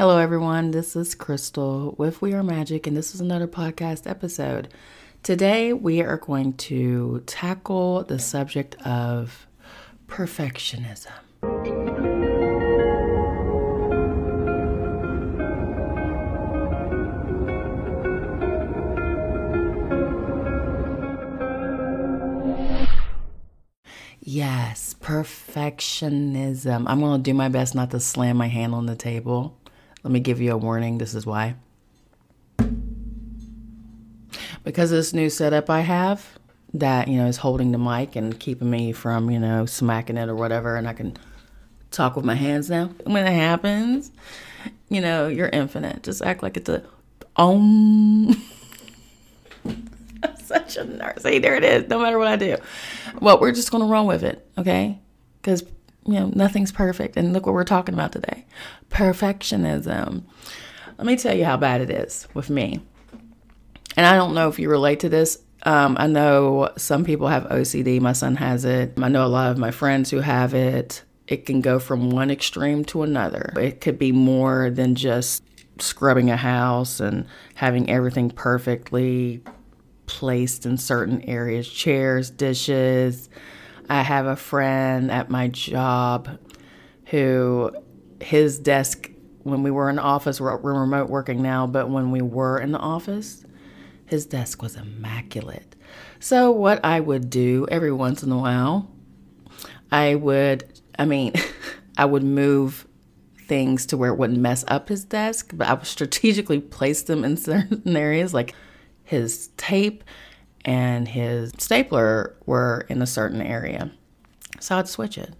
Hello, everyone. This is Crystal with We Are Magick, and this is another podcast episode. Today, we are going to tackle the subject of perfectionism. Yes, perfectionism. I'm going to do my best not to slam my hand on the table. Let me give you a warning. This is why. Because of this new setup I have that, you know, is holding the mic and keeping me from, you know, smacking it or whatever, and I can talk with my hands now. When it happens, you know, you're infinite. Just act like it's a om. such a nerd. See, there it is. No matter what I do. Well, we're just to run with it, okay? Because, you know, nothing's perfect. And look what we're talking about today perfectionism. Let me tell you how bad it is with me. And I don't know if you relate to this. Um, I know some people have OCD. My son has it. I know a lot of my friends who have it. It can go from one extreme to another. It could be more than just scrubbing a house and having everything perfectly placed in certain areas chairs, dishes. I have a friend at my job who his desk, when we were in office, we're, we're remote working now, but when we were in the office, his desk was immaculate. So, what I would do every once in a while, I would, I mean, I would move things to where it wouldn't mess up his desk, but I would strategically place them in certain areas. Like his tape and his stapler were in a certain area. So I'd switch it.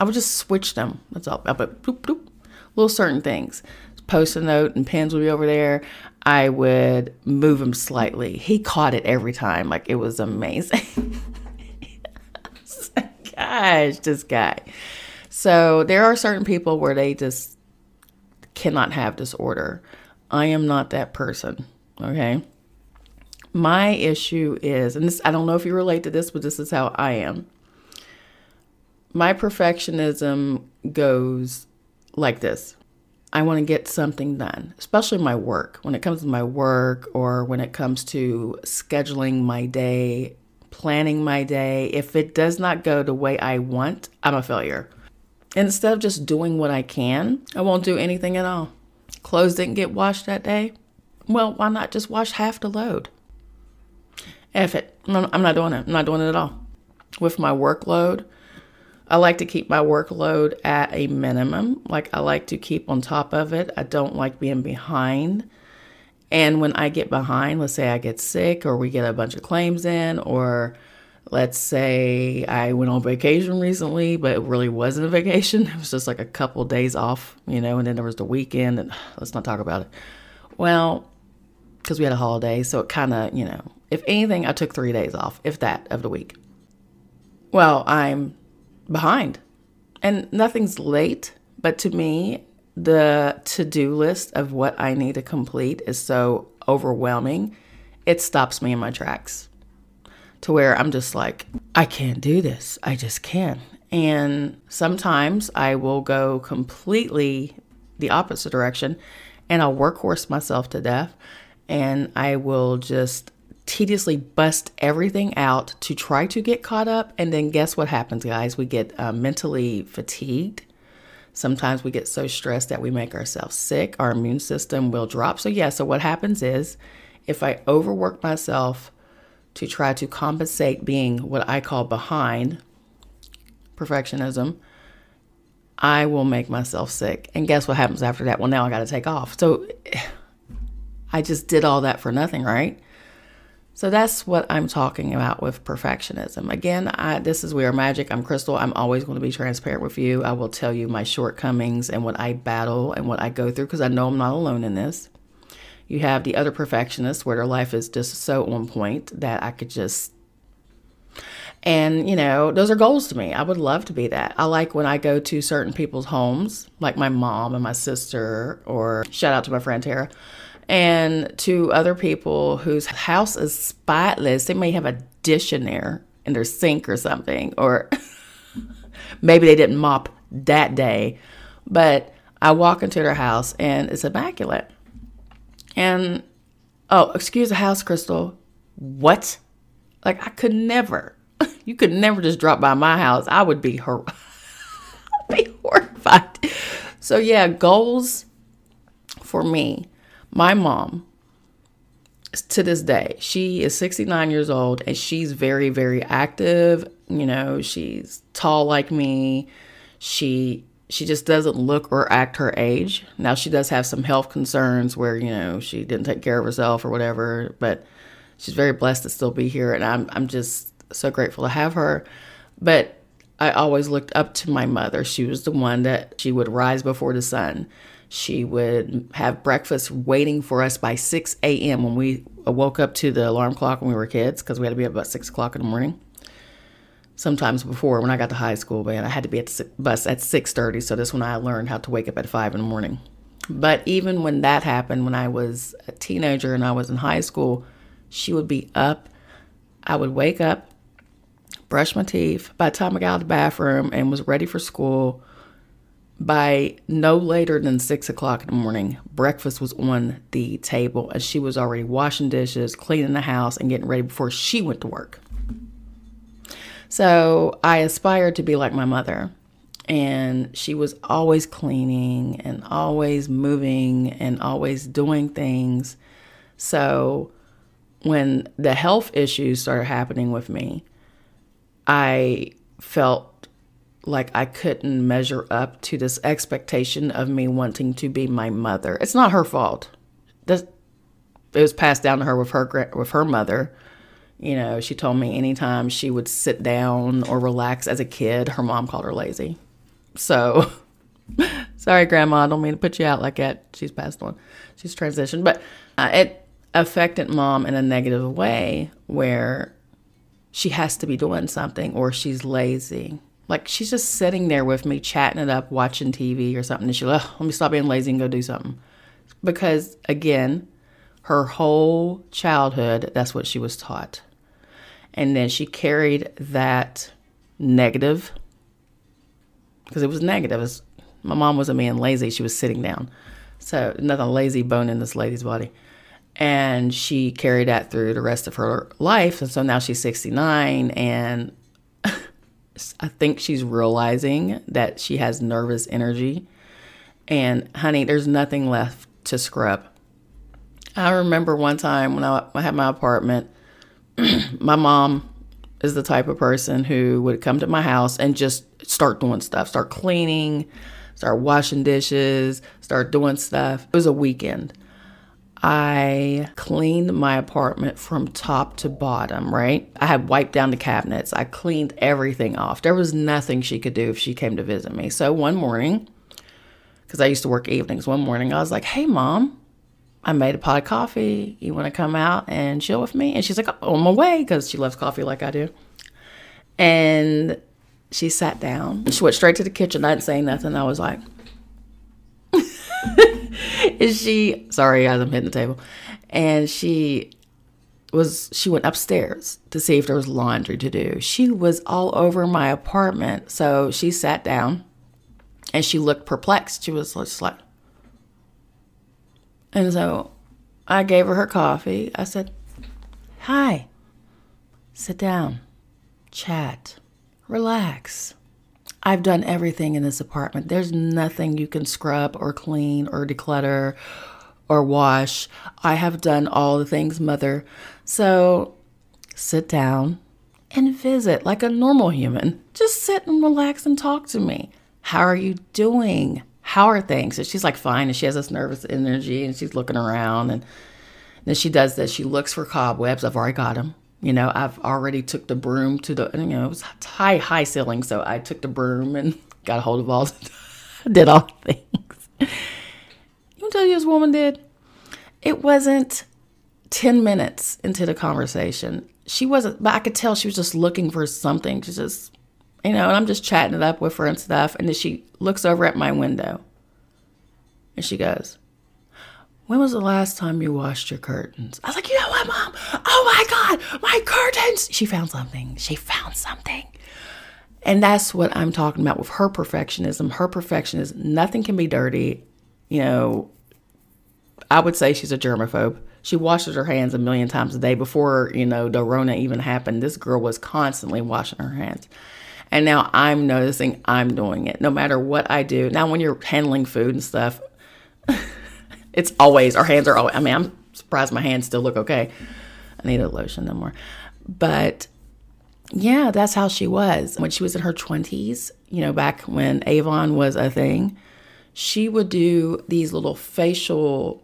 I would just switch them. That's all. I put bloop, little certain things. Post a note and pens would be over there. I would move them slightly. He caught it every time. Like it was amazing. Gosh, this guy. So there are certain people where they just cannot have disorder. I am not that person. Okay. My issue is, and this, I don't know if you relate to this, but this is how I am. My perfectionism goes like this I want to get something done, especially my work. When it comes to my work or when it comes to scheduling my day, planning my day, if it does not go the way I want, I'm a failure. Instead of just doing what I can, I won't do anything at all. Clothes didn't get washed that day. Well, why not just wash half the load? F it. I'm not doing it. I'm not doing it at all. With my workload, I like to keep my workload at a minimum. Like I like to keep on top of it. I don't like being behind. And when I get behind, let's say I get sick or we get a bunch of claims in, or let's say I went on vacation recently, but it really wasn't a vacation. It was just like a couple days off, you know, and then there was the weekend, and let's not talk about it. Well, because we had a holiday, so it kind of, you know, if anything, I took three days off, if that, of the week. Well, I'm behind. And nothing's late, but to me, the to do list of what I need to complete is so overwhelming, it stops me in my tracks to where I'm just like, I can't do this. I just can't. And sometimes I will go completely the opposite direction and I'll workhorse myself to death and I will just tediously bust everything out to try to get caught up. And then guess what happens, guys? We get uh, mentally fatigued. Sometimes we get so stressed that we make ourselves sick. Our immune system will drop. So, yeah, so what happens is if I overwork myself to try to compensate being what I call behind perfectionism, I will make myself sick. And guess what happens after that? Well, now I got to take off. So, I just did all that for nothing, right? So that's what I'm talking about with perfectionism. Again, I, this is We Are Magick. I'm Crystal. I'm always going to be transparent with you. I will tell you my shortcomings and what I battle and what I go through because I know I'm not alone in this. You have the other perfectionists where their life is just so on point that I could just. And, you know, those are goals to me. I would love to be that. I like when I go to certain people's homes, like my mom and my sister, or shout out to my friend Tara and to other people whose house is spotless. They may have a dish in there in their sink or something, or maybe they didn't mop that day. But I walk into their house and it's immaculate. And oh, excuse the house, Crystal. What? Like I could never. You could never just drop by my house. I would be hor- be horrified. So yeah, goals for me. My mom to this day, she is 69 years old and she's very very active, you know, she's tall like me. She she just doesn't look or act her age. Now she does have some health concerns where, you know, she didn't take care of herself or whatever, but she's very blessed to still be here and I'm I'm just so grateful to have her. But I always looked up to my mother. She was the one that she would rise before the sun. She would have breakfast waiting for us by 6 a.m. when we woke up to the alarm clock when we were kids because we had to be up about 6 o'clock in the morning sometimes before when I got to high school, but I had to be at the bus at 6:30, so this when I learned how to wake up at 5 in the morning. But even when that happened when I was a teenager and I was in high school, she would be up. I would wake up, brush my teeth. By the time I got out of the bathroom and was ready for school, by no later than six o'clock in the morning, breakfast was on the table and she was already washing dishes, cleaning the house, and getting ready before she went to work. So I aspired to be like my mother. And she was always cleaning and always moving and always doing things. So when the health issues started happening with me, I felt like I couldn't measure up to this expectation of me wanting to be my mother. It's not her fault. This, it was passed down to her with her with her mother, you know, she told me anytime she would sit down or relax as a kid, her mom called her lazy. So, sorry, Grandma, I don't mean to put you out like that. She's passed on, she's transitioned, but uh, it affected mom in a negative way where she has to be doing something or she's lazy. Like she's just sitting there with me, chatting it up, watching TV or something, and she'll, let me stop being lazy and go do something. Because again, her whole childhood, that's what she was taught. And then she carried that negative, because it was negative. It was, my mom wasn't being lazy, she was sitting down. So, nothing lazy bone in this lady's body. And she carried that through the rest of her life. And so now she's 69, and I think she's realizing that she has nervous energy. And honey, there's nothing left to scrub. I remember one time when I, I had my apartment, my mom is the type of person who would come to my house and just start doing stuff, start cleaning, start washing dishes, start doing stuff. It was a weekend. I cleaned my apartment from top to bottom, right? I had wiped down the cabinets. I cleaned everything off. There was nothing she could do if she came to visit me. So one morning, because I used to work evenings, one morning I was like, hey, mom, I made a pot of coffee. You want to come out and chill with me? And she's like, oh, on my way, because she loves coffee like I do. And she sat down. She went straight to the kitchen. I didn't say nothing. I was like, is she, sorry, guys, I'm hitting the table. And she was, she went upstairs to see if there was laundry to do. She was all over my apartment. So she sat down and she looked perplexed. She was just like, and so I gave her her coffee. I said, Hi, sit down, chat, relax. I've done everything in this apartment. There's nothing you can scrub or clean or declutter or wash. I have done all the things, mother. So sit down and visit like a normal human. Just sit and relax and talk to me. How are you doing? how are things? And she's like, fine. And she has this nervous energy and she's looking around. And then she does this. She looks for cobwebs. I've already got them. You know, I've already took the broom to the, you know, it was high, high ceiling. So I took the broom and got a hold of all, did all things. You tell you this woman did? It wasn't 10 minutes into the conversation. She wasn't, but I could tell she was just looking for something. She just you know, and I'm just chatting it up with her and stuff. And then she looks over at my window and she goes, When was the last time you washed your curtains? I was like, know what, uh, mom? Oh my God, my curtains. She found something. She found something. And that's what I'm talking about with her perfectionism. Her perfectionism, nothing can be dirty. You know, I would say she's a germaphobe. She washes her hands a million times a day before, you know, the Rona even happened. This girl was constantly washing her hands. And now I'm noticing I'm doing it no matter what I do. Now, when you're handling food and stuff, it's always, our hands are always, I mean, I'm surprised my hands still look okay. I need a lotion no more. But yeah, that's how she was. When she was in her 20s, you know, back when Avon was a thing, she would do these little facial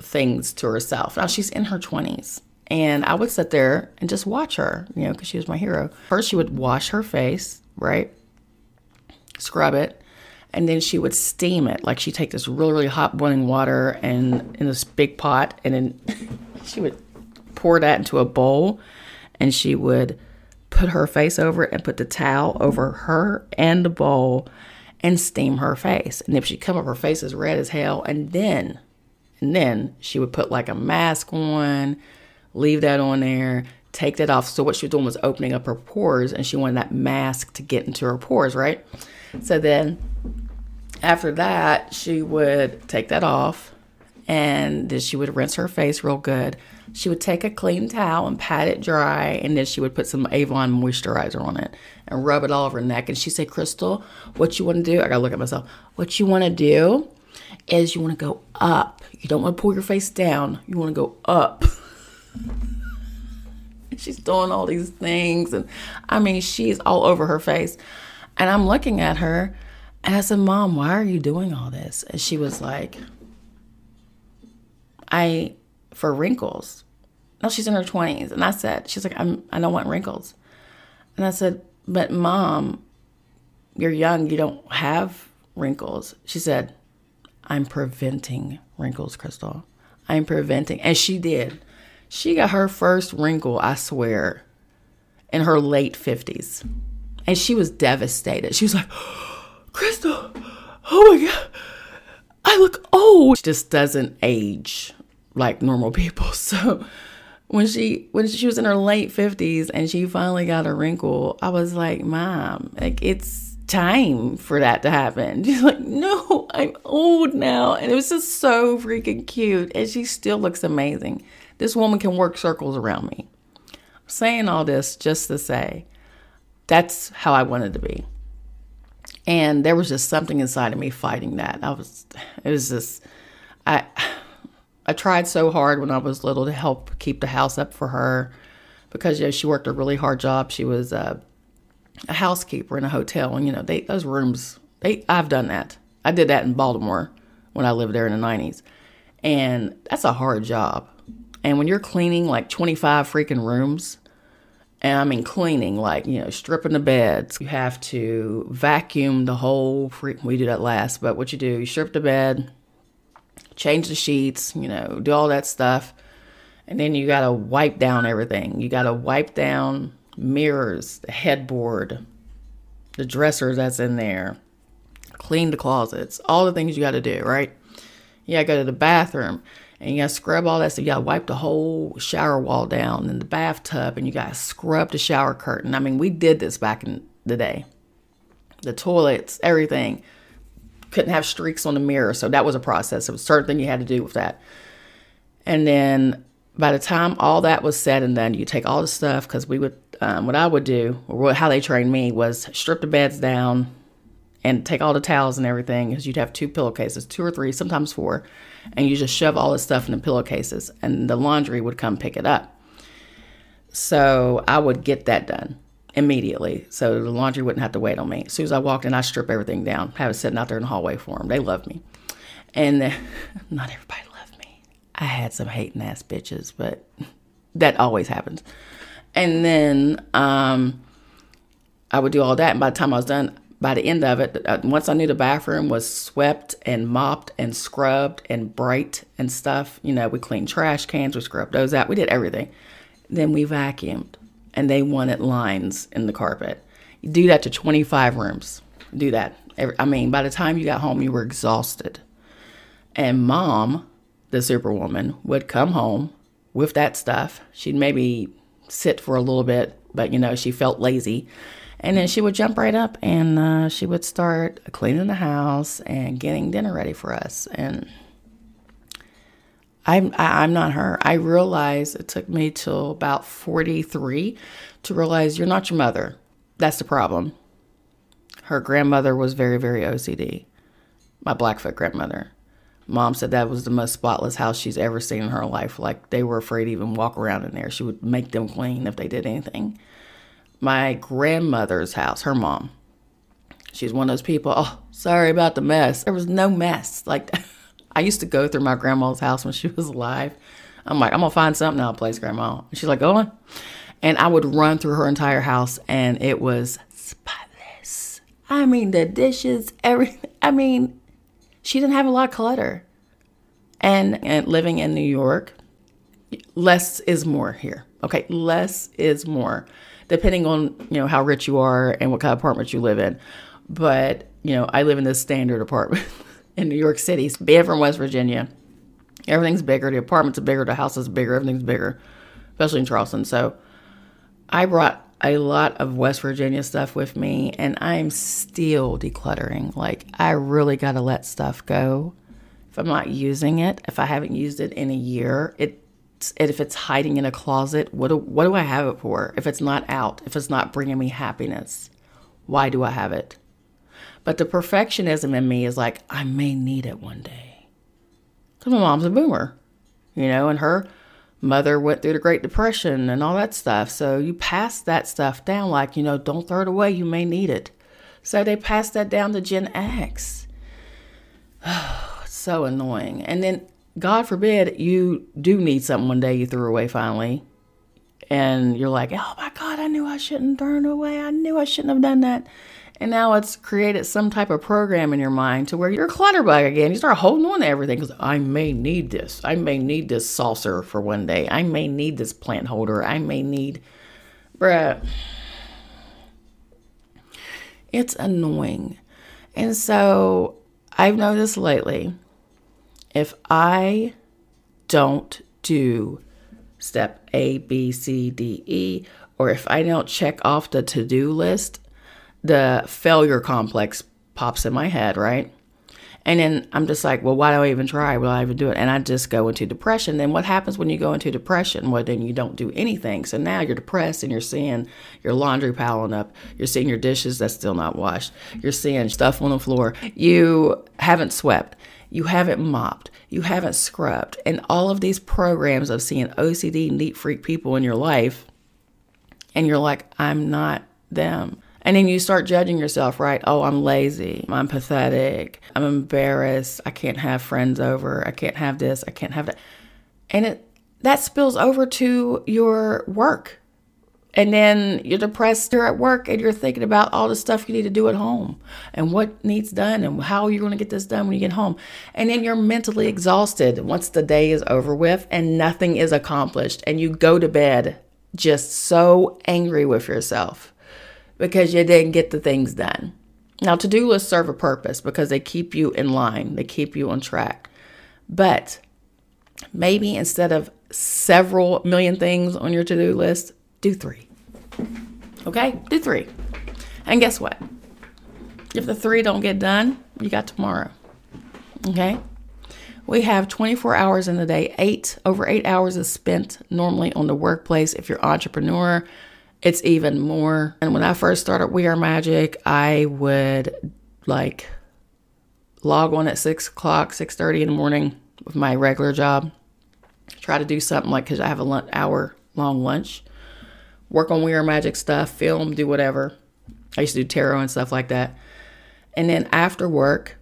things to herself. Now she's in her 20s. And I would sit there and just watch her, you know, because she was my hero. First, she would wash her face, right? Scrub it. And then she would steam it. Like she'd take this really, really hot boiling water and in this big pot. And then she would pour that into a bowl. And she would put her face over it and put the towel over her and the bowl and steam her face. And if she come up, her face is red as hell. And then, and then she would put like a mask on, leave that on there, take that off. So what she was doing was opening up her pores, and she wanted that mask to get into her pores, right? So then, after that, she would take that off, and then she would rinse her face real good. She would take a clean towel and pat it dry, and then she would put some Avon moisturizer on it and rub it all over her neck. And she said, Crystal, what you want to do? I gotta look at myself. What you want to do is you want to go up. You don't want to pull your face down. You want to go up. she's doing all these things, and I mean, she's all over her face. And I'm looking at her, I said, Mom, why are you doing all this? And she was like, I, for wrinkles. No, she's in her 20s. And I said, she's like, I'm, I don't want wrinkles. And I said, but mom, you're young, you don't have wrinkles. She said, I'm preventing wrinkles, Crystal. I'm preventing. And she did. She got her first wrinkle, I swear, in her late 50s. And she was devastated. She was like, Crystal, oh my God, I look old. She just doesn't age like normal people. So when she when she was in her late 50s and she finally got a wrinkle, I was like, "Mom, like it's time for that to happen." She's like, "No, I'm old now." And it was just so freaking cute and she still looks amazing. This woman can work circles around me. I'm saying all this just to say that's how I wanted to be. And there was just something inside of me fighting that. I was it was just I I tried so hard when I was little to help keep the house up for her because you know she worked a really hard job. She was a, a housekeeper in a hotel, and you know they those rooms. They I've done that. I did that in Baltimore when I lived there in the '90s, and that's a hard job. And when you're cleaning like 25 freaking rooms, and I mean cleaning, like, you know, stripping the beds. You have to vacuum the whole freak. We do that last, but what you do, you strip the bed, change the sheets, you know, do all that stuff. And then you got to wipe down everything. You got to wipe down mirrors, the headboard, the dresser that's in there, clean the closets, all the things you got to do, right? To go to the bathroom and you got to scrub all that stuff. You got to wipe the whole shower wall down and the bathtub and you got to scrub the shower curtain. I mean, we did this back in the day. The toilets, everything couldn't have streaks on the mirror. So that was a process. It was certain thing you had to do with that. And then by the time all that was said and done, you take all the stuff because we would, um, what I would do, or how they trained me, was strip the beds down and take all the towels and everything because you'd have two pillowcases, two or three, sometimes four, and you just shove all the stuff in the pillowcases and the laundry would come pick it up. So I would get that done immediately. So the laundry wouldn't have to wait on me. As soon as I walked in, I strip everything down, have it sitting out there in the hallway for them. They love me. And not everybody loved me. I had some hating ass bitches, but that always happens. And then um, I would do all that. And by the time I was done, by the end of it, uh, once I knew the bathroom was swept and mopped and scrubbed and bright and stuff, you know, we cleaned trash cans, we scrubbed those out, we did everything. Then we vacuumed and they wanted lines in the carpet. You do that to 25 rooms. Do that. I mean, by the time you got home, you were exhausted. And mom, the superwoman, would come home with that stuff. She'd maybe sit for a little bit, but you know, she felt lazy. And then she would jump right up and uh, she would start cleaning the house and getting dinner ready for us. And I'm I, I'm not her. I realized it took me till about 43 to realize you're not your mother. That's the problem. Her grandmother was very very OCD. My Blackfoot grandmother. Mom said that was the most spotless house she's ever seen in her life. Like they were afraid to even walk around in there. She would make them clean if they did anything. My grandmother's house, her mom, she's one of those people, oh, sorry about the mess. There was no mess. Like I used to go through my grandma's house when she was alive. I'm like, I'm gonna find something out place, grandma. And she's like, go on. And I would run through her entire house and it was spotless. I mean, the dishes, everything. I mean, she didn't have a lot of clutter. And, and living in New York, less is more here. Okay, less is more, depending on you know how rich you are and what kind of apartment you live in. But you know, I live in this standard apartment in New York City, being from West Virginia. Everything's bigger. The apartments are bigger. The house is bigger. Everything's bigger, especially in Charleston. So I brought a lot of West Virginia stuff with me, and I'm still decluttering. Like, I really got to let stuff go. If I'm not using it, if I haven't used it in a year, it if it's hiding in a closet, what do, what do I have it for? If it's not out, if it's not bringing me happiness, why do I have it? But the perfectionism in me is like, I may need it one day. Because my mom's a boomer, you know, and her mother went through the Great Depression and all that stuff. So you pass that stuff down, like, you know, don't throw it away, you may need it. So they passed that down to Gen X. Oh, it's so annoying. And then, God forbid, you do need something one day you threw away finally. And you're like, oh my God, I knew I shouldn't throw it away. I knew I shouldn't have done that. And now it's created some type of program in your mind to where you're a clutterbug again. You start holding on to everything because I may need this. I may need this saucer for one day. I may need this plant holder. I may need, bruh. It's annoying. And so I've noticed lately if I don't do step A, B, C, D, E, or if I don't check off the to do list, the failure complex pops in my head, right? And then I'm just like, well, why do I even try? Will I even do it? And I just go into depression. Then what happens when you go into depression? Well, then you don't do anything. So now you're depressed and you're seeing your laundry piling up. You're seeing your dishes that's still not washed. You're seeing stuff on the floor. You haven't swept. You haven't mopped. You haven't scrubbed. And all of these programs of seeing OCD, neat freak people in your life. And you're like, I'm not them. And then you start judging yourself, right? Oh, I'm lazy. I'm pathetic. I'm embarrassed. I can't have friends over. I can't have this. I can't have that. And it that spills over to your work. And then you're depressed, you're at work, and you're thinking about all the stuff you need to do at home and what needs done and how you're going to get this done when you get home. And then you're mentally exhausted once the day is over with and nothing is accomplished. And you go to bed just so angry with yourself because you didn't get the things done. Now, to do lists serve a purpose because they keep you in line, they keep you on track. But maybe instead of several million things on your to do list, do three. Okay? Do three. And guess what? If the three don't get done, you got tomorrow. Okay? We have 24 hours in the day. Eight over eight hours is spent normally on the workplace. If you're entrepreneur, it's even more. And when I first started We Are Magick, I would like log on at six o'clock, six thirty in the morning with my regular job. Try to do something like because I have a lunch, hour long lunch. Work on We Are Magick stuff, film, do whatever. I used to do tarot and stuff like that. And then after work,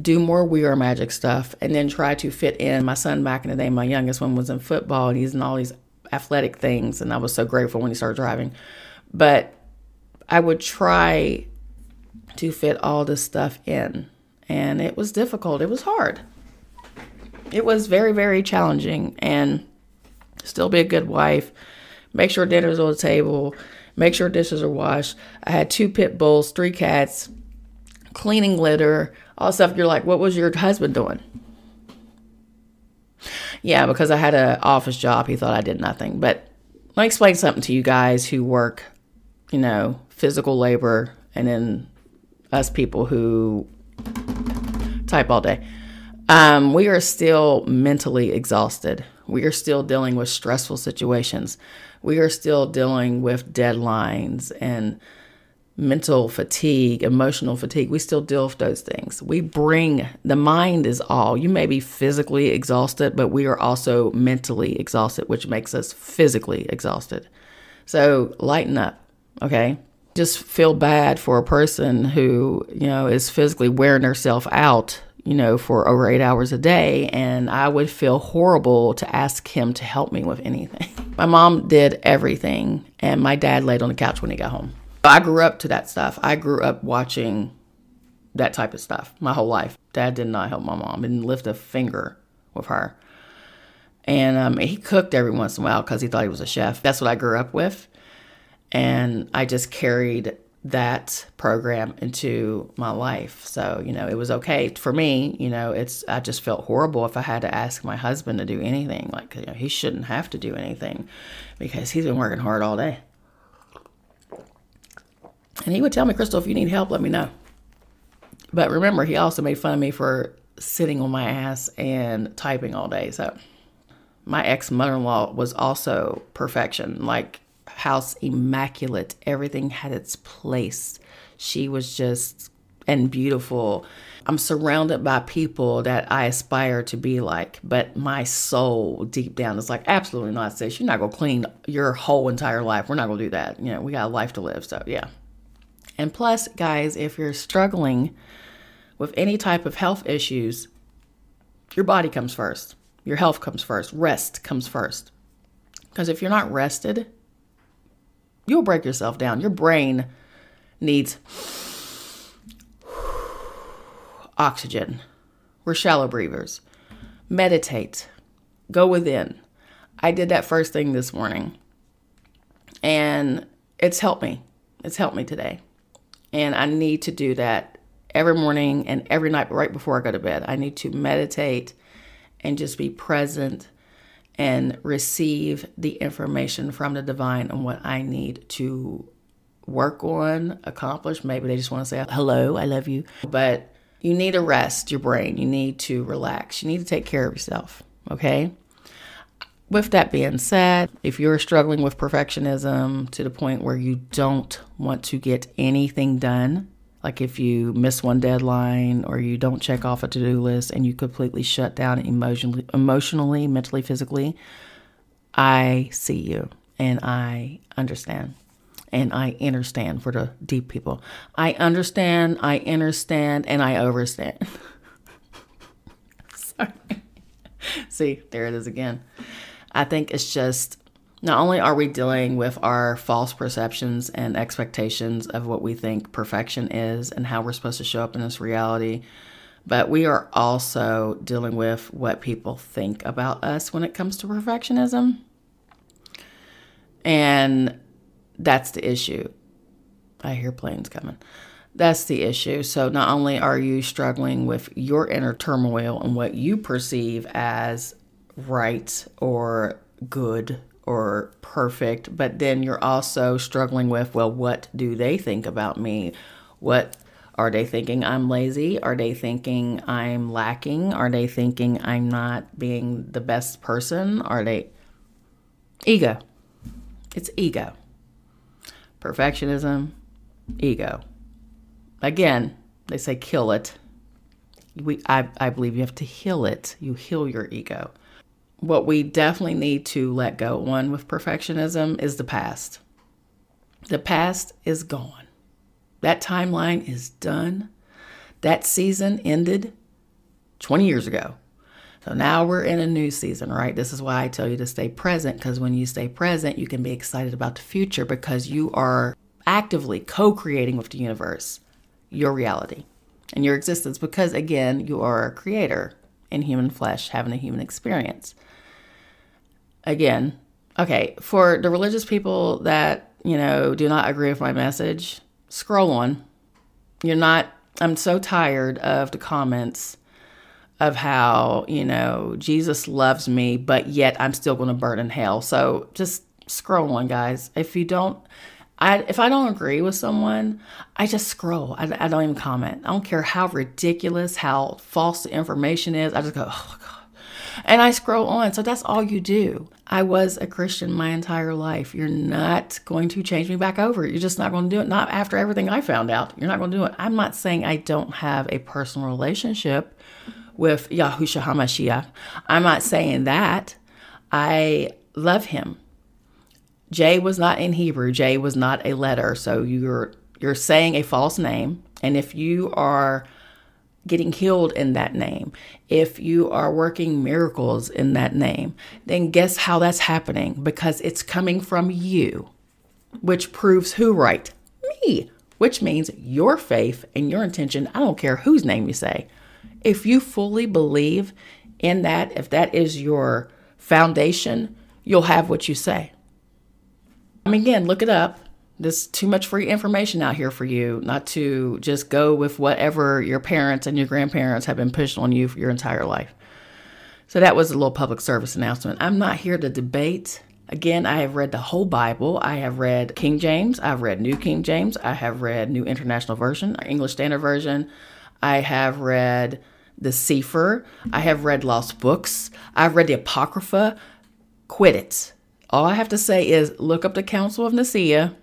do more We Are Magick stuff, and then try to fit in. My son back in the day, my youngest one was in football, and he's in all these athletic things, and I was so grateful when he started driving. But I would try to fit all this stuff in, and it was difficult. It was hard. It was very, very challenging, and still be a good wife. Make sure dinner's on the table. Make sure dishes are washed. I had two pit bulls, three cats, cleaning litter, all stuff. You're like, what was your husband doing? Yeah, because I had an office job, he thought I did nothing. But let me explain something to you guys who work you know, physical labor, and then us people who type all day. Um, we are still mentally exhausted. We are still dealing with stressful situations. We are still dealing with deadlines and mental fatigue, emotional fatigue. We still deal with those things. We bring the mind is all. You may be physically exhausted, but we are also mentally exhausted, which makes us physically exhausted. So lighten up, okay? Just feel bad for a person who, you know, is physically wearing herself out you know, for over eight hours a day. And I would feel horrible to ask him to help me with anything. My mom did everything, and my dad laid on the couch when he got home. I grew up to that stuff. I grew up watching that type of stuff my whole life. Dad did not help my mom, didn't lift a finger with her. And um, he cooked every once in a while because he thought he was a chef. That's what I grew up with. And I just carried that program into my life. So, you know, it was okay for me. You know, it's, I just felt horrible if I had to ask my husband to do anything. Like, you know, he shouldn't have to do anything because he's been working hard all day. And he would tell me, Crystal, if you need help, let me know. But remember, he also made fun of me for sitting on my ass and typing all day. So, my ex mother in law was also perfection. Like, house immaculate. Everything had its place. She was just and beautiful. I'm surrounded by people that I aspire to be like, but my soul deep down is like, absolutely not, sis. You're not gonna clean your whole entire life. We're not gonna do that. You know, we got a life to live. So yeah. And plus, guys, if you're struggling with any type of health issues, your body comes first. Your health comes first. Rest comes first. Because if you're not rested, You'll break yourself down. Your brain needs oxygen. We're shallow breathers. Meditate. Go within. I did that first thing this morning. And it's helped me. It's helped me today. And I need to do that every morning and every night right before I go to bed. I need to meditate and just be present and receive the information from the divine on what I need to work on, accomplish. Maybe they just want to say, hello, I love you. But you need to rest your brain. You need to relax. You need to take care of yourself. Okay. With that being said, if you're struggling with perfectionism to the point where you don't want to get anything done, like if you miss one deadline or you don't check off a to-do list and you completely shut down emotionally emotionally mentally physically i see you and i understand. And i understand for the deep people. I understand i understand and i overstand. Sorry. See there it is again. I think it's just not only are we dealing with our false perceptions and expectations of what we think perfection is and how we're supposed to show up in this reality, but we are also dealing with what people think about us when it comes to perfectionism. And that's the issue. I hear planes coming. That's the issue. So, not only are you struggling with your inner turmoil and what you perceive as right or good or perfect, but then you're also struggling with, well, what do they think about me? What are they thinking I'm lazy? Are they thinking I'm lacking? Are they thinking I'm not being the best person? Are they ego? It's ego. Perfectionism, ego. Again, they say kill it. We, I, I believe you have to heal it. You heal your ego what we definitely need to let go one with perfectionism is the past. The past is gone. That timeline is done. That season ended 20 years ago. So now we're in a new season, right? This is why I tell you to stay present because when you stay present, you can be excited about the future because you are actively co creating with the universe your reality and your existence because, again, you are a creator in human flesh having a human experience again, okay, for the religious people that, you know, do not agree with my message, scroll on. You're not, I'm so tired of the comments of how, you know, Jesus loves me, but yet I'm still going to burn in hell. So just scroll on, guys. If you don't, I, if I don't agree with someone, I just scroll. I, I don't even comment. I don't care how ridiculous, how false the information is. I just go, oh God. And I scroll on. So that's all you do. I was a Christian my entire life. You're not going to change me back over. You're just not going to do it. Not after everything I found out. You're not going to do it. I'm not saying I don't have a personal relationship with Yahushua HaMashiach. I'm not saying that. I love him. J was not in Hebrew. J was not a letter. So you're you're saying a false name. And if you are getting healed in that name, if you are working miracles in that name, then guess how that's happening? Because it's coming from you, which proves who right? Me, which means your faith and your intention. I don't care whose name you say. If you fully believe in that, if that is your foundation, you'll have what you say. I mean, again, look it up. There's too much free information out here for you not to just go with whatever your parents and your grandparents have been pushed on you for your entire life. So that was a little public service announcement. I'm not here to debate. Again, I have read the whole Bible. I have read King James. I've read New King James. I have read New International Version, English Standard Version. I have read the Sefer. I have read lost books. I've read the Apocrypha. Quit it. All I have to say is look up the Council of Nicaea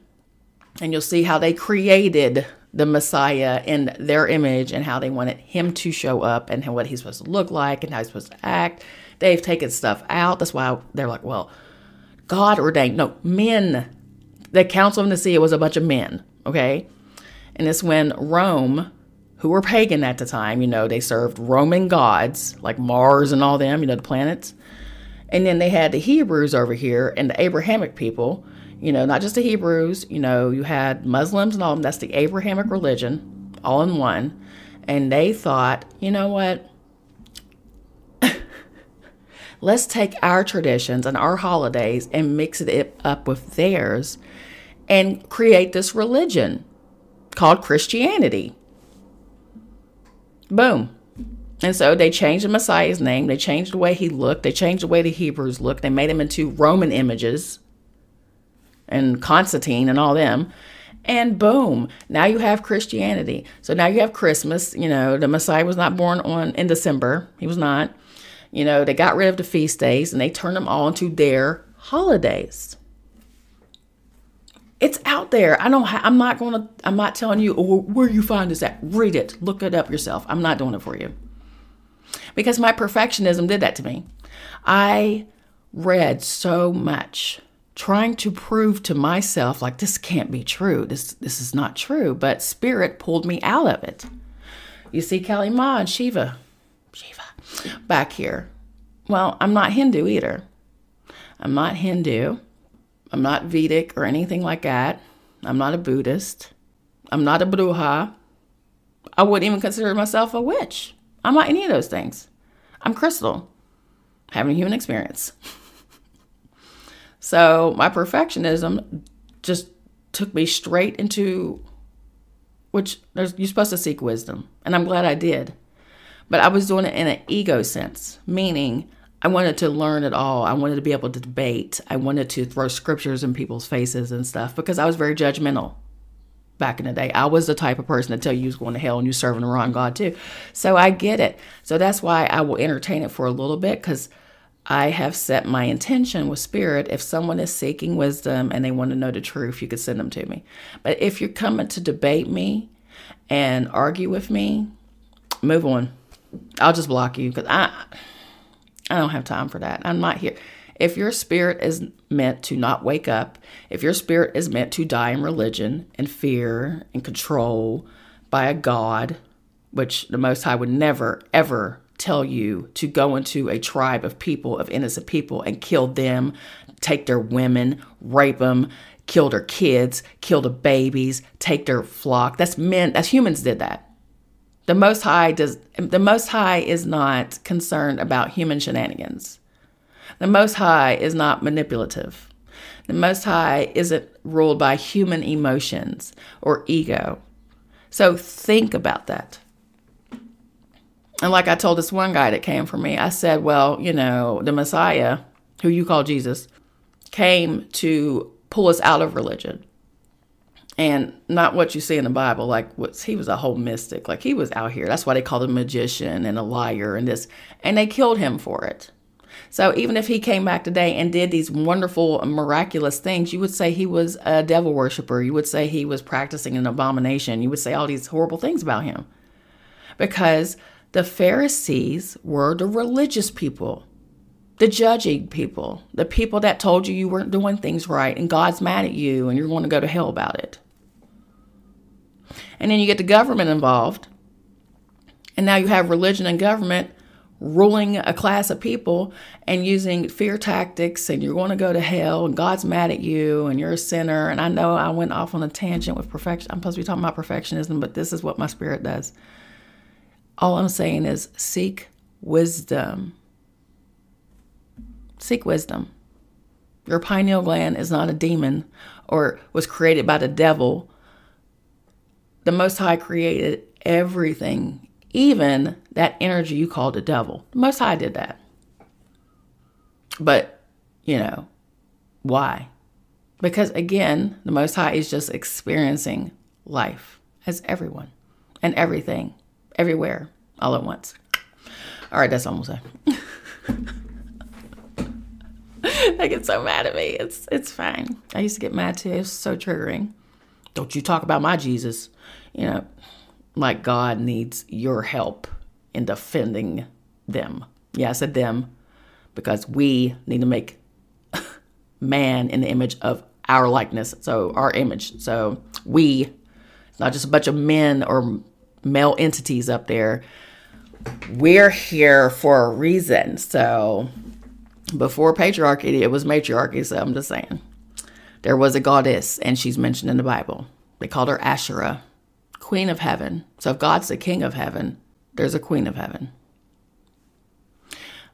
and you'll see how they created the Messiah in their image and how they wanted him to show up and what he's supposed to look like and how he's supposed to act. They've taken stuff out. That's why they're like, well, God ordained. No, men. The Council of Nicaea was a bunch of men, okay? And it's when Rome, who were pagan at the time, you know, they served Roman gods like Mars and all them, you know, the planets. And then they had the Hebrews over here and the Abrahamic people, you know, not just the Hebrews, you know, you had Muslims and all them. That's the Abrahamic religion, all in one. And they thought, you know what? Let's take our traditions and our holidays and mix it up with theirs and create this religion called Christianity. Boom. And so they changed the Messiah's name. They changed the way he looked. They changed the way the Hebrews looked. They made him into Roman images and Constantine and all them. And boom, now you have Christianity. So now you have Christmas. You know, the Messiah was not born on in December. He was not. You know, they got rid of the feast days and they turned them all into their holidays. It's out there. I don't. Ha- I'm not going to. I'm not telling you oh, where you find this at. Read it. Look it up yourself. I'm not doing it for you because my perfectionism did that to me. I read so much trying to prove to myself like this can't be true. This this is not true, but spirit pulled me out of it. You see Kali Ma and Shiva. Shiva back here. Well, I'm not Hindu either. I'm not Hindu. I'm not Vedic or anything like that. I'm not a Buddhist. I'm not a Bruja. I wouldn't even consider myself a witch. I'm not any of those things. I'm crystal, having a human experience. so my perfectionism just took me straight into which you're supposed to seek wisdom, and I'm glad I did. But I was doing it in an ego sense, meaning I wanted to learn it all. I wanted to be able to debate. I wanted to throw scriptures in people's faces and stuff because I was very judgmental back in the day. I was the type of person to tell you you was going to hell and you serving the wrong God too. So I get it. So that's why I will entertain it for a little bit because I have set my intention with spirit. If someone is seeking wisdom and they want to know the truth, you could send them to me. But if you're coming to debate me and argue with me, move on. I'll just block you because I I don't have time for that. I'm not here. If your spirit is meant to not wake up, if your spirit is meant to die in religion and fear and control by a God, which the Most High would never, ever tell you to go into a tribe of people, of innocent people, and kill them, take their women, rape them, kill their kids, kill the babies, take their flock. That's men, that's humans did that. The Most High does the Most High is not concerned about human shenanigans. The Most High is not manipulative. The Most High isn't ruled by human emotions or ego. So think about that. And like I told this one guy that came for me, I said, well, you know, the Messiah, who you call Jesus, came to pull us out of religion. and not what you see in the Bible. Like what he was a whole mystic. Like he was out here. That's why they called him a magician and a liar and this. And they killed him for it. So even if he came back today and did these wonderful, miraculous things, you would say he was a devil worshiper. You would say he was practicing an abomination. You would say all these horrible things about him. Because the Pharisees were the religious people, the judging people, the people that told you you weren't doing things right and God's mad at you and you're going to go to hell about it. And then you get the government involved. And now you have religion and government ruling a class of people and using fear tactics and you're going to go to hell and God's mad at you and you're a sinner. And I know I went off on a tangent with perfection. I'm supposed to be talking about perfectionism, but this is what my spirit does. All I'm saying is seek wisdom. Seek wisdom. Your pineal gland is not a demon or was created by the devil. The Most High created everything even that energy you call the devil. The Most High did that. But, you know, why? Because again, the Most High is just experiencing life as everyone and everything, everywhere, all at once. All right, that's almost it. they get so mad at me. It's it's fine. I used to get mad too. It's so triggering. Don't you talk about my Jesus. You know, like God needs your help in defending them. Yeah, I said them because we need to make man in the image of our likeness, so our image. So we, not just a bunch of men or male entities up there. We're here for a reason. So before patriarchy, it was matriarchy. So I'm just saying. There was a goddess, and she's mentioned in the Bible. They called her Asherah. Queen of heaven. So if God's the king of heaven, there's a queen of heaven.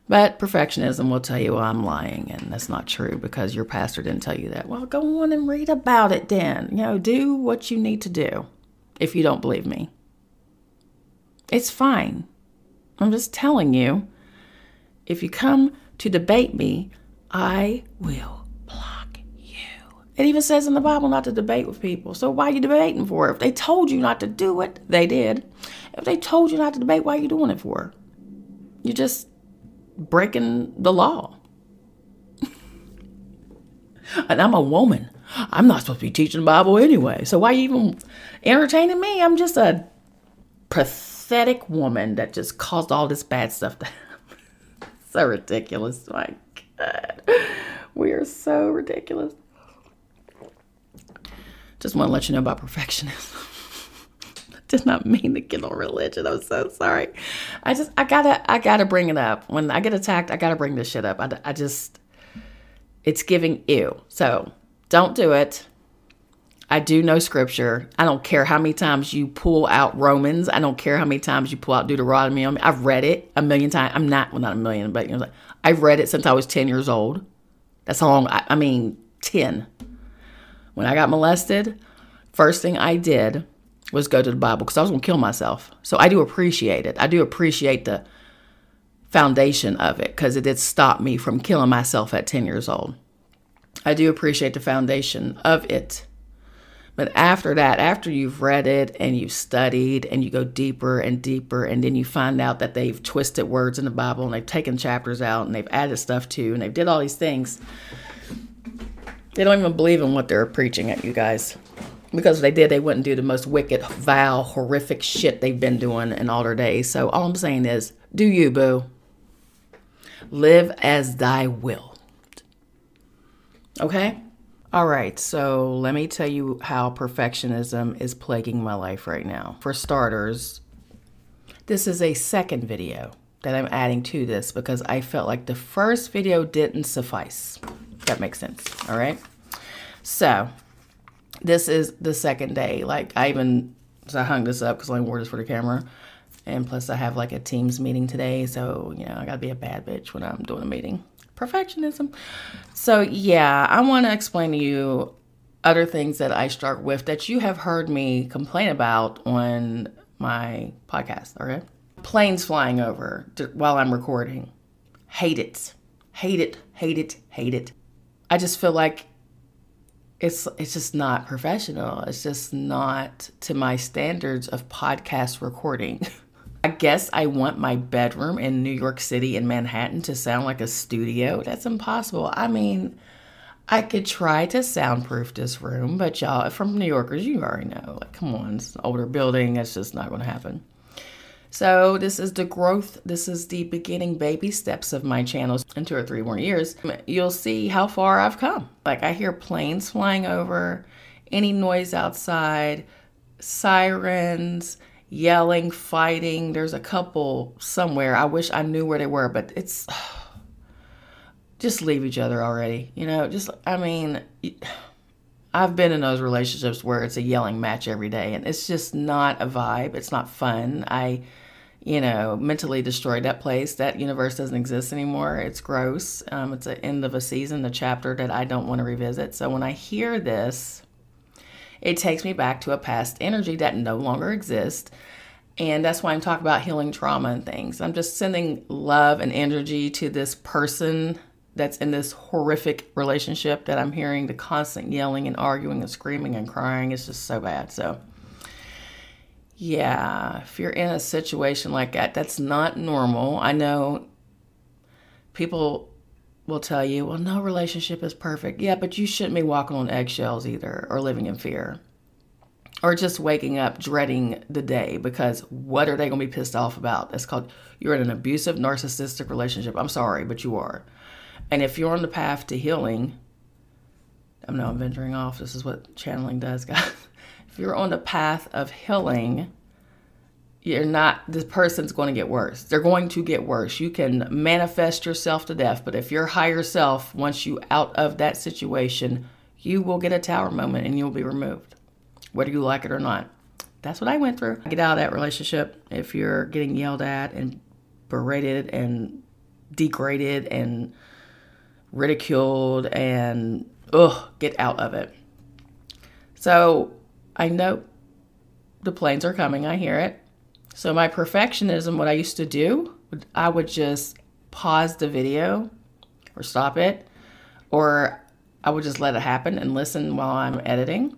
But perfectionism will tell you well, I'm lying, and that's not true because your pastor didn't tell you that. Well, go on and read about it then. You know, do what you need to do if you don't believe me. It's fine. I'm just telling you, if you come to debate me, I will block you. it even says in the Bible not to debate with people. So why are you debating for? If they told you not to do it, they did. If they told you not to debate, why are you doing it for? You're just breaking the law. and I'm a woman. I'm not supposed to be teaching the Bible anyway. So why are you even entertaining me? I'm just a pathetic woman that just caused all this bad stuff to happen. so ridiculous. My God. We are so ridiculous. Just want to let you know about perfectionism. Did not mean to get on religion. I'm so sorry. I just I gotta I gotta bring it up. When I get attacked, I gotta bring this shit up. I, I just it's giving you. So don't do it. I do know scripture. I don't care how many times you pull out Romans. I don't care how many times you pull out Deuteronomy. I've read it a million times. I'm not, well, not a million, but you know, I've read it since I was 10 years old. That's how long, I, I mean, 10. When I got molested, first thing I did was go to the Bible because I was going to kill myself. So I do appreciate it. I do appreciate the foundation of it because it did stop me from killing myself at 10 years old. I do appreciate the foundation of it. But after that, after you've read it and you've studied and you go deeper and deeper, and then you find out that they've twisted words in the Bible and they've taken chapters out and they've added stuff to and they've did all these things, they don't even believe in what they're preaching at you guys. Because if they did, they wouldn't do the most wicked, vile, horrific shit they've been doing in all their days. So all I'm saying is, do you, boo. Live as thy will. Okay? All right, so let me tell you how perfectionism is plaguing my life right now. For starters, this is a second video that I'm adding to this because I felt like the first video didn't suffice. That makes sense. All right. So this is the second day. Like I even so I hung this up because I wore this for the camera. And plus I have like a Teams meeting today. So, you know, I gotta be a bad bitch when I'm doing a meeting. Perfectionism. So yeah, I wanna explain to you other things that I start with that you have heard me complain about on my podcast, okay? Planes flying over while I'm recording. Hate it. Hate it, hate it, hate it. I just feel like it's it's just not professional. It's just not to my standards of podcast recording. I guess I want my bedroom in New York City in Manhattan to sound like a studio. That's impossible. I mean, I could try to soundproof this room, but y'all, from New Yorkers, you already know. Like, come on, it's an older building. It's just not going to happen. So, this is the growth. This is the beginning baby steps of my channel. In two or three more years, you'll see how far I've come. Like, I hear planes flying over, any noise outside, sirens, yelling, fighting. There's a couple somewhere. I wish I knew where they were, but it's just leave each other already. You know, just, I mean, I've been in those relationships where it's a yelling match every day and it's just not a vibe. It's not fun. I, you know, mentally destroyed that place. That universe doesn't exist anymore. It's gross. Um, it's the end of a season, the chapter that I don't want to revisit. So when I hear this, it takes me back to a past energy that no longer exists. And that's why I'm talking about healing trauma and things. I'm just sending love and energy to this person that's in this horrific relationship that I'm hearing the constant yelling and arguing and screaming and crying. It's just so bad. So, yeah, if you're in a situation like that, that's not normal. I know people will tell you, well, no relationship is perfect. Yeah, but you shouldn't be walking on eggshells either or living in fear or just waking up dreading the day because what are they going to be pissed off about? That's called you're in an abusive, narcissistic relationship. I'm sorry, but you are. And if you're on the path to healing, I'm venturing off. This is what channeling does, guys. if you're on the path of healing, you're not, this person's going to get worse. They're going to get worse. You can manifest yourself to death, but if your higher self wants you out of that situation, you will get a tower moment and you'll be removed, whether you like it or not. That's what I went through. Get out of that relationship if you're getting yelled at and berated and degraded and ridiculed and ugh, get out of it. So I know the planes are coming, I hear it. So my perfectionism, what I used to do, I would just pause the video or stop it, or I would just let it happen and listen while I'm editing,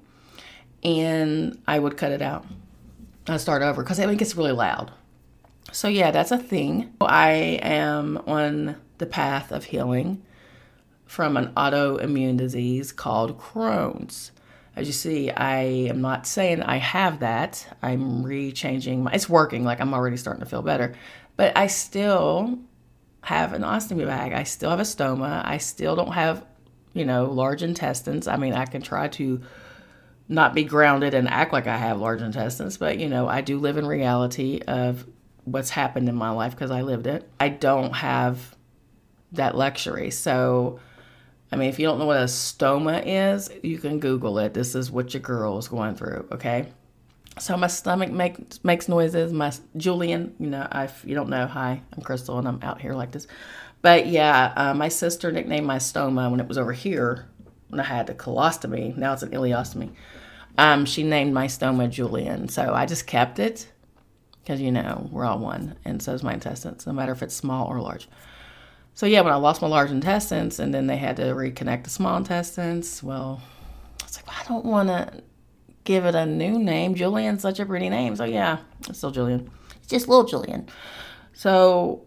and I would cut it out. I'd start over because it gets really loud. So yeah, that's a thing. I am on the path of healing from an autoimmune disease called Crohn's. As you see, I am not saying I have that. I'm rechanging my, it's working, like I'm already starting to feel better. But I still have an ostomy bag. I still have a stoma. I still don't have, you know, large intestines. I mean, I can try to not be grounded and act like I have large intestines, but you know, I do live in reality of what's happened in my life because I lived it. I don't have that luxury. So I mean, if you don't know what a stoma is, you can Google it. This is what your girl is going through, okay? So my stomach makes makes noises. My Julian, you know, I you don't know. Hi, I'm Crystal, and I'm out here like this. But yeah, uh, my sister nicknamed my stoma when it was over here when I had the colostomy. Now it's an ileostomy. Um, she named my stoma Julian, so I just kept it because you know we're all one, and so is my intestines, no matter if it's small or large. So yeah, when I lost my large intestines and then they had to reconnect the small intestines, well, I was like, well, I don't want to give it a new name. Julian's such a pretty name. So yeah, it's still Julian. It's just little Julian. So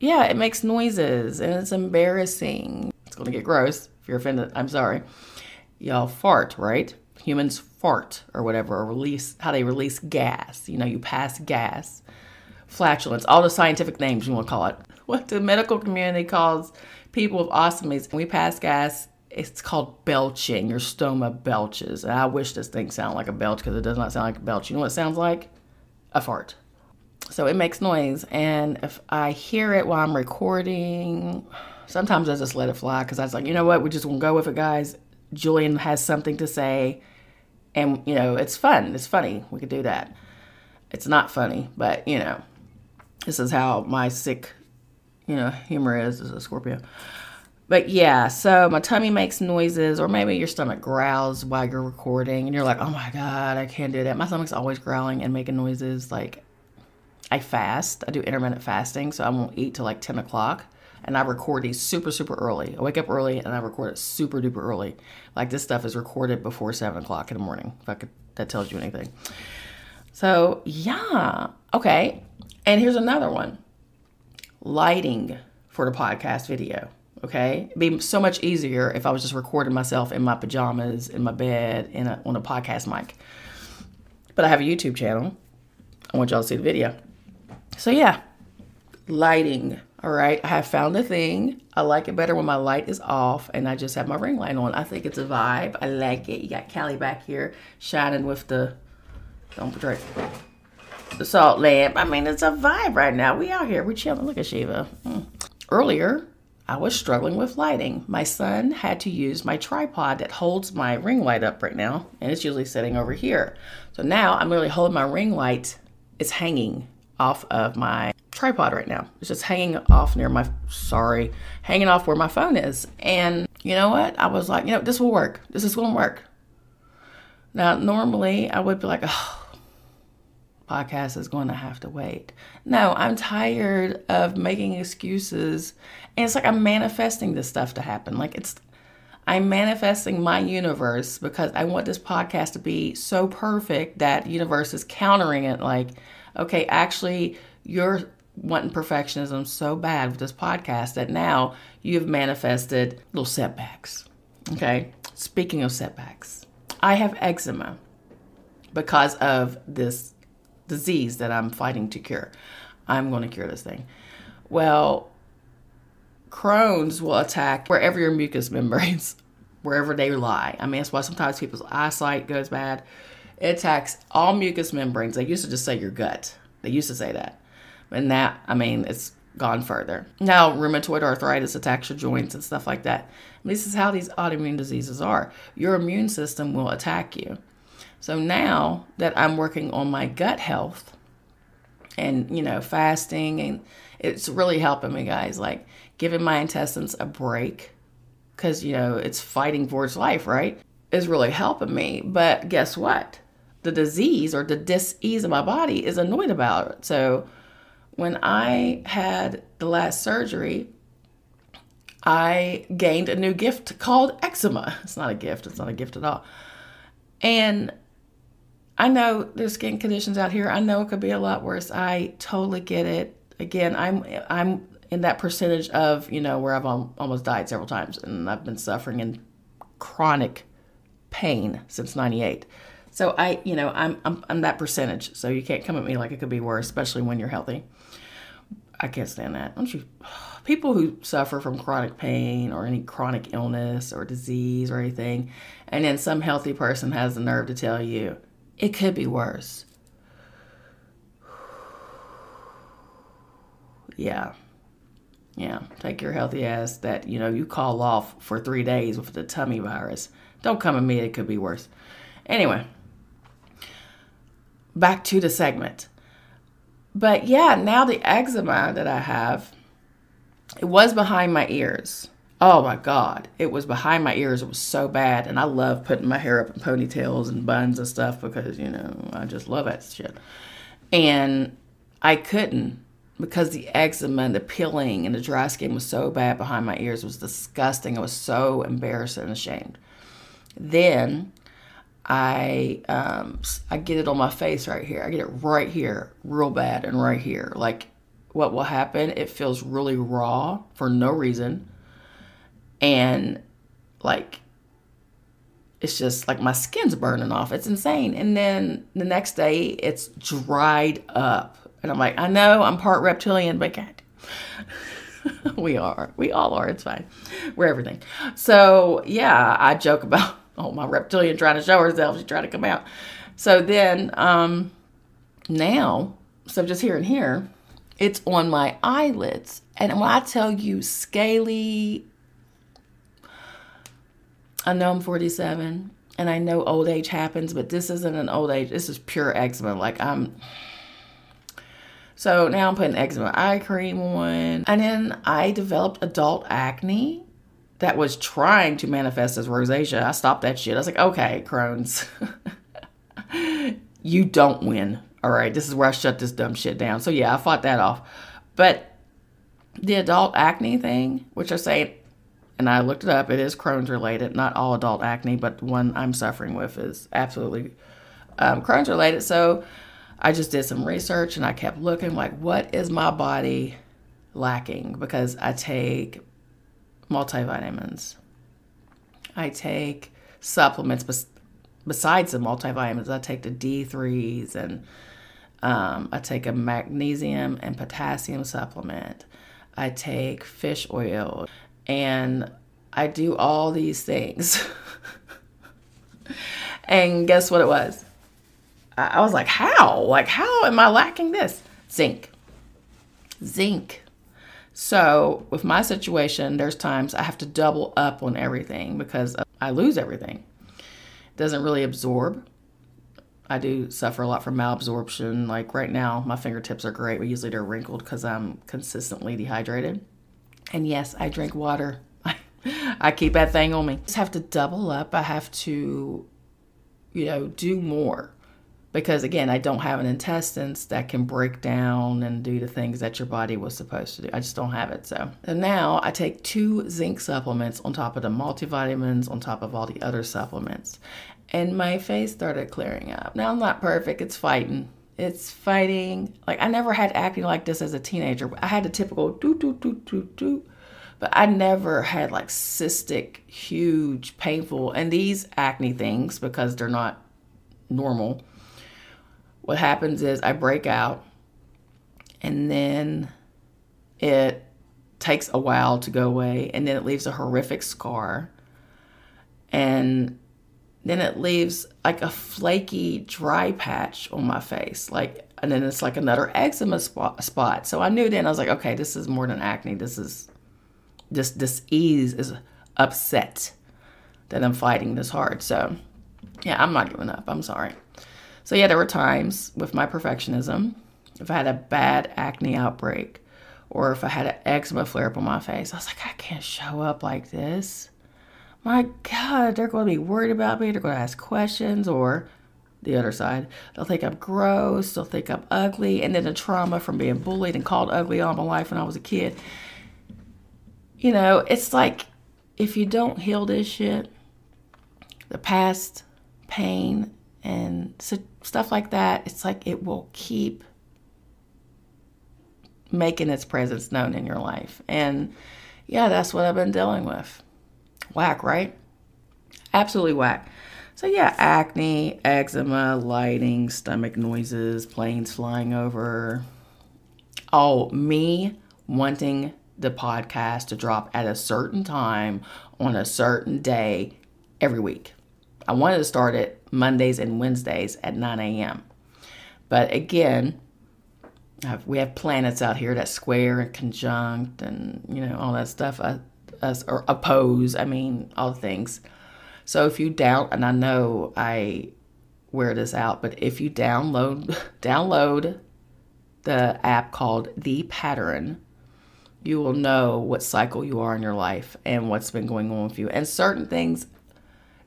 yeah, it makes noises and it's embarrassing. It's going to get gross. If you're offended, I'm sorry. Y'all fart, right? Humans fart or whatever, or release how they release gas. You know, you pass gas. Flatulence, all the scientific names you want to call it what the medical community calls people with ostomies. When we pass gas, it's called belching. Your stoma belches. I wish this thing sounded like a belch because it does not sound like a belch. You know what it sounds like? A fart. So it makes noise. And if I hear it while I'm recording, sometimes I just let it fly because I was like, you know what? We just won't go with it, guys. Julian has something to say. And, you know, it's fun. It's funny. We could do that. It's not funny, but, you know, this is how my sick you know, humor is as a Scorpio. But yeah, so my tummy makes noises, or maybe your stomach growls while you're recording, and you're like, oh my God, I can't do that. My stomach's always growling and making noises. Like, I fast, I do intermittent fasting, so I won't eat till like 10 o'clock. and I record these super, super early. I wake up early and I record it super duper early. Like this stuff is recorded before seven o'clock in the morning. If I could, that tells you anything. So yeah, okay. And here's another one: lighting for the podcast video. Okay, It'd be so much easier if I was just recording myself in my pajamas in my bed in a, on a podcast mic. But I have a YouTube channel. I want y'all to see the video. So yeah, lighting. All right, I have found a thing. I like it better when my light is off and I just have my ring light on. I think it's a vibe. I like it. You got Callie back here shining with the don't the salt lamp. I mean, it's a vibe right now. We out here. We chilling. Look at Shiva. Mm. Earlier, I was struggling with lighting. My son had to use my tripod that holds my ring light up right now, and it's usually sitting over here. So now I'm literally holding my ring light. It's hanging off of my tripod right now. It's just hanging off near my, sorry, hanging off where my phone is. And you know what? I was like, you know, this will work. This is going to work. Now, normally I would be like, oh, podcast is going to have to wait. No, I'm tired of making excuses. And it's like I'm manifesting this stuff to happen. Like it's, I'm manifesting my universe because I want this podcast to be so perfect that universe is countering it. Like, okay, actually, you're wanting perfectionism so bad with this podcast that now you've manifested little setbacks. Okay, speaking of setbacks, I have eczema because of this disease that I'm fighting to cure. I'm going to cure this thing. Well, Crohn's will attack wherever your mucous membranes, wherever they lie. I mean, that's why sometimes people's eyesight goes bad. It attacks all mucous membranes. They used to just say your gut. They used to say that. And that, I mean, it's gone further. Now, rheumatoid arthritis attacks your joints and stuff like that. this is how these autoimmune diseases are. Your immune system will attack you. So now that I'm working on my gut health and, you know, fasting, and it's really helping me, guys, like giving my intestines a break because, you know, it's fighting for its life, right? Is really helping me. But guess what? The disease or the disease of my body is annoyed about it. So when I had the last surgery, I gained a new gift called eczema. It's not a gift, it's not a gift at all. And I know there's skin conditions out here. I know it could be a lot worse. I totally get it. Again, I'm I'm in that percentage of you know where I've almost died several times, and I've been suffering in chronic pain since '98. So I, you know, I'm, I'm I'm that percentage. So you can't come at me like it could be worse, especially when you're healthy. I can't stand that. Don't you? People who suffer from chronic pain or any chronic illness or disease or anything, and then some healthy person has the nerve to tell you it could be worse. Yeah. Yeah. Take your healthy ass that, you know, you call off for three days with the tummy virus. Don't come at me, it could be worse. Anyway, back to the segment. But yeah, now the eczema that I have, it was behind my ears. Oh my God. It was behind my ears. It was so bad. And I love putting my hair up in ponytails and buns and stuff because, you know, I just love that shit. And I couldn't because the eczema and the peeling and the dry skin was so bad behind my ears. It was disgusting. I was so embarrassed and ashamed. Then I um, I get it on my face right here. I get it right here, real bad, and right here. Like what will happen? It feels really raw for no reason and like it's just like my skin's burning off. It's insane. And then the next day it's dried up. And I'm like, I know I'm part reptilian, but God, we are. We all are. It's fine. We're everything. So yeah, I joke about oh my reptilian trying to show herself. She's trying to come out. So then um now, so just here and here, it's on my eyelids. And when I tell you scaly I know I'm 47 and I know old age happens, but this isn't an old age. This is pure eczema. Like I'm. So now I'm putting eczema eye cream on. And then I developed adult acne that was trying to manifest as rosacea. I stopped that shit. I was like, okay, Crohn's, you don't win. All right, this is where I shut this dumb shit down. So yeah, I fought that off. But the adult acne thing, which I say, and I looked it up, it is Crohn's related. Not all adult acne, but one I'm suffering with is absolutely um, Crohn's related. So I just did some research and I kept looking like, what is my body lacking? Because I take multivitamins, I take supplements bes- besides the multivitamins. I take the D3s and um, I take a magnesium and potassium supplement. I take fish oil and I do all these things. and guess what it was? I was like, how? Like, how am I lacking this? Zinc. Zinc. So, with my situation, there's times I have to double up on everything because I lose everything. It doesn't really absorb. I do suffer a lot from malabsorption. Like right now, my fingertips are great, but usually they're wrinkled because I'm consistently dehydrated. And yes, I drink water. I keep that thing on me. Just have to double up. I have to, you know, do more because again, I don't have an intestines that can break down and do the things that your body was supposed to do. I just don't have it. So and now I take two zinc supplements on top of the multivitamins, on top of all the other supplements. And my face started clearing up. Now I'm not perfect, it's fighting. It's fighting. Like I never had acne like this as a teenager. I had the typical do do do do do. But I never had like cystic, huge, painful, and these acne things because they're not normal what happens is I break out and then it takes a while to go away and then it leaves a horrific scar and then it leaves like a flaky dry patch on my face like and then it's like another eczema spot, so i knew then i was like okay this is more than acne. This is this this ease is upset that i'm fighting this hard. So yeah i'm not giving up. I'm sorry. So, yeah, there were times with my perfectionism, if I had a bad acne outbreak or if I had an eczema flare up on my face, I was like, I can't show up like this. My God, they're going to be worried about me. They're going to ask questions or the other side. They'll think I'm gross. They'll think I'm ugly. And then the trauma from being bullied and called ugly all my life when I was a kid. You know, it's like if you don't heal this shit, the past pain and stuff like that, it's like it will keep making its presence known in your life. And yeah, that's what I've been dealing with. Whack, right? Absolutely whack. So yeah, acne, eczema, lighting, stomach noises, planes flying over. Oh, me wanting the podcast to drop at a certain time on a certain day every week. I wanted to start it Mondays and Wednesdays at 9 a.m. But again, we have planets out here that square and conjunct and, you know, all that stuff, uh, us, or oppose, I mean, all things. So if you down, and I know I wear this out, but if you download, download the app called The Pattern, you will know what cycle you are in your life and what's been going on with you. And certain things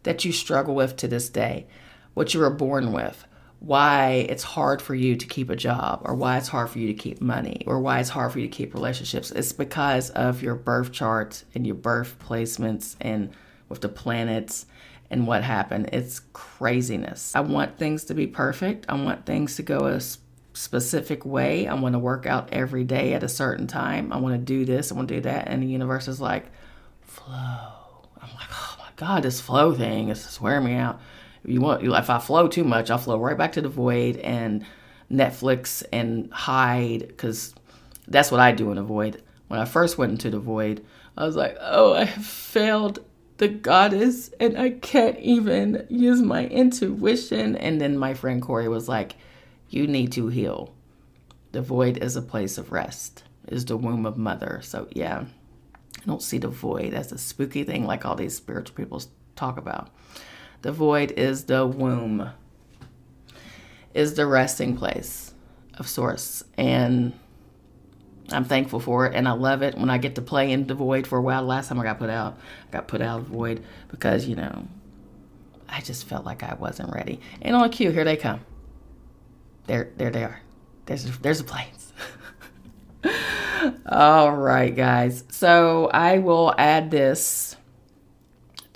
that you struggle with to this day, what you were born with, why it's hard for you to keep a job, or why it's hard for you to keep money, or why it's hard for you to keep relationships. It's because of your birth chart and your birth placements and with the planets and what happened. It's craziness. I want things to be perfect. I want things to go a specific way. I want to work out every day at a certain time. I want to do this. I want to do that. And the universe is like, flow I'm like, oh my God, this flow thing is just wearing me out. You want, if I flow too much, I'll flow right back to the void and Netflix and hide because that's what I do in the void. When I first went into the void, I was like, oh, I have failed the goddess and I can't even use my intuition. And then my friend Corey was like, you need to heal. The void is a place of rest, is the womb of mother. So, yeah. I don't see the void as a spooky thing like all these spiritual people talk about. The void is the womb, is the resting place of source. And I'm thankful for it and I love it when I get to play in the void for a while. Last time I got put out, I got put out of the void because, you know, I just felt like I wasn't ready. And on cue, here they come. There, there they are. There's, there's the planes. All right, guys. So I will add this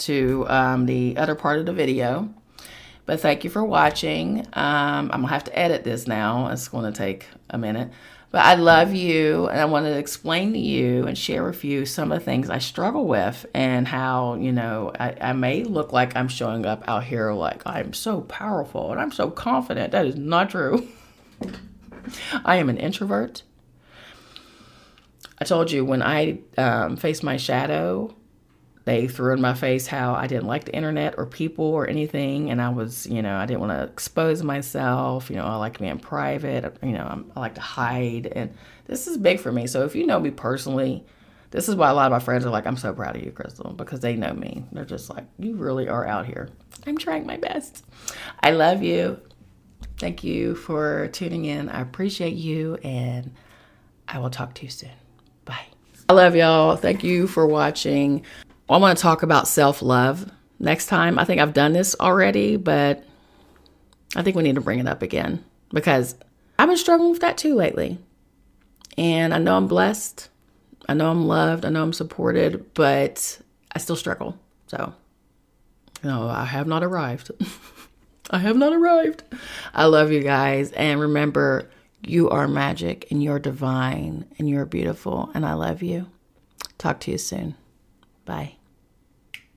to um, the other part of the video. But thank you for watching. Um, I'm going to have to edit this now. It's going to take a minute. But I love you, and I want to explain to you and share with you some of the things I struggle with and how, you know, I, I may look like I'm showing up out here like I'm so powerful and I'm so confident. That is not true. I am an introvert. I told you when I um, face my shadow, they threw in my face how I didn't like the internet or people or anything, and I was, you know, I didn't want to expose myself. You know, I like being private. You know, I'm, I like to hide, and this is big for me. So if you know me personally, this is why a lot of my friends are like, "I'm so proud of you, Crystal," because they know me. They're just like, "You really are out here." I'm trying my best. I love you. Thank you for tuning in. I appreciate you, and I will talk to you soon. Bye. I love y'all. Thank you for watching. I want to talk about self love next time. I think I've done this already, but I think we need to bring it up again because I've been struggling with that too lately. And I know I'm blessed. I know I'm loved. I know I'm supported, but I still struggle. So, no, I have not arrived. I have not arrived. I love you guys. And remember, you are magic and you're divine and you're beautiful. And I love you. Talk to you soon. Bye.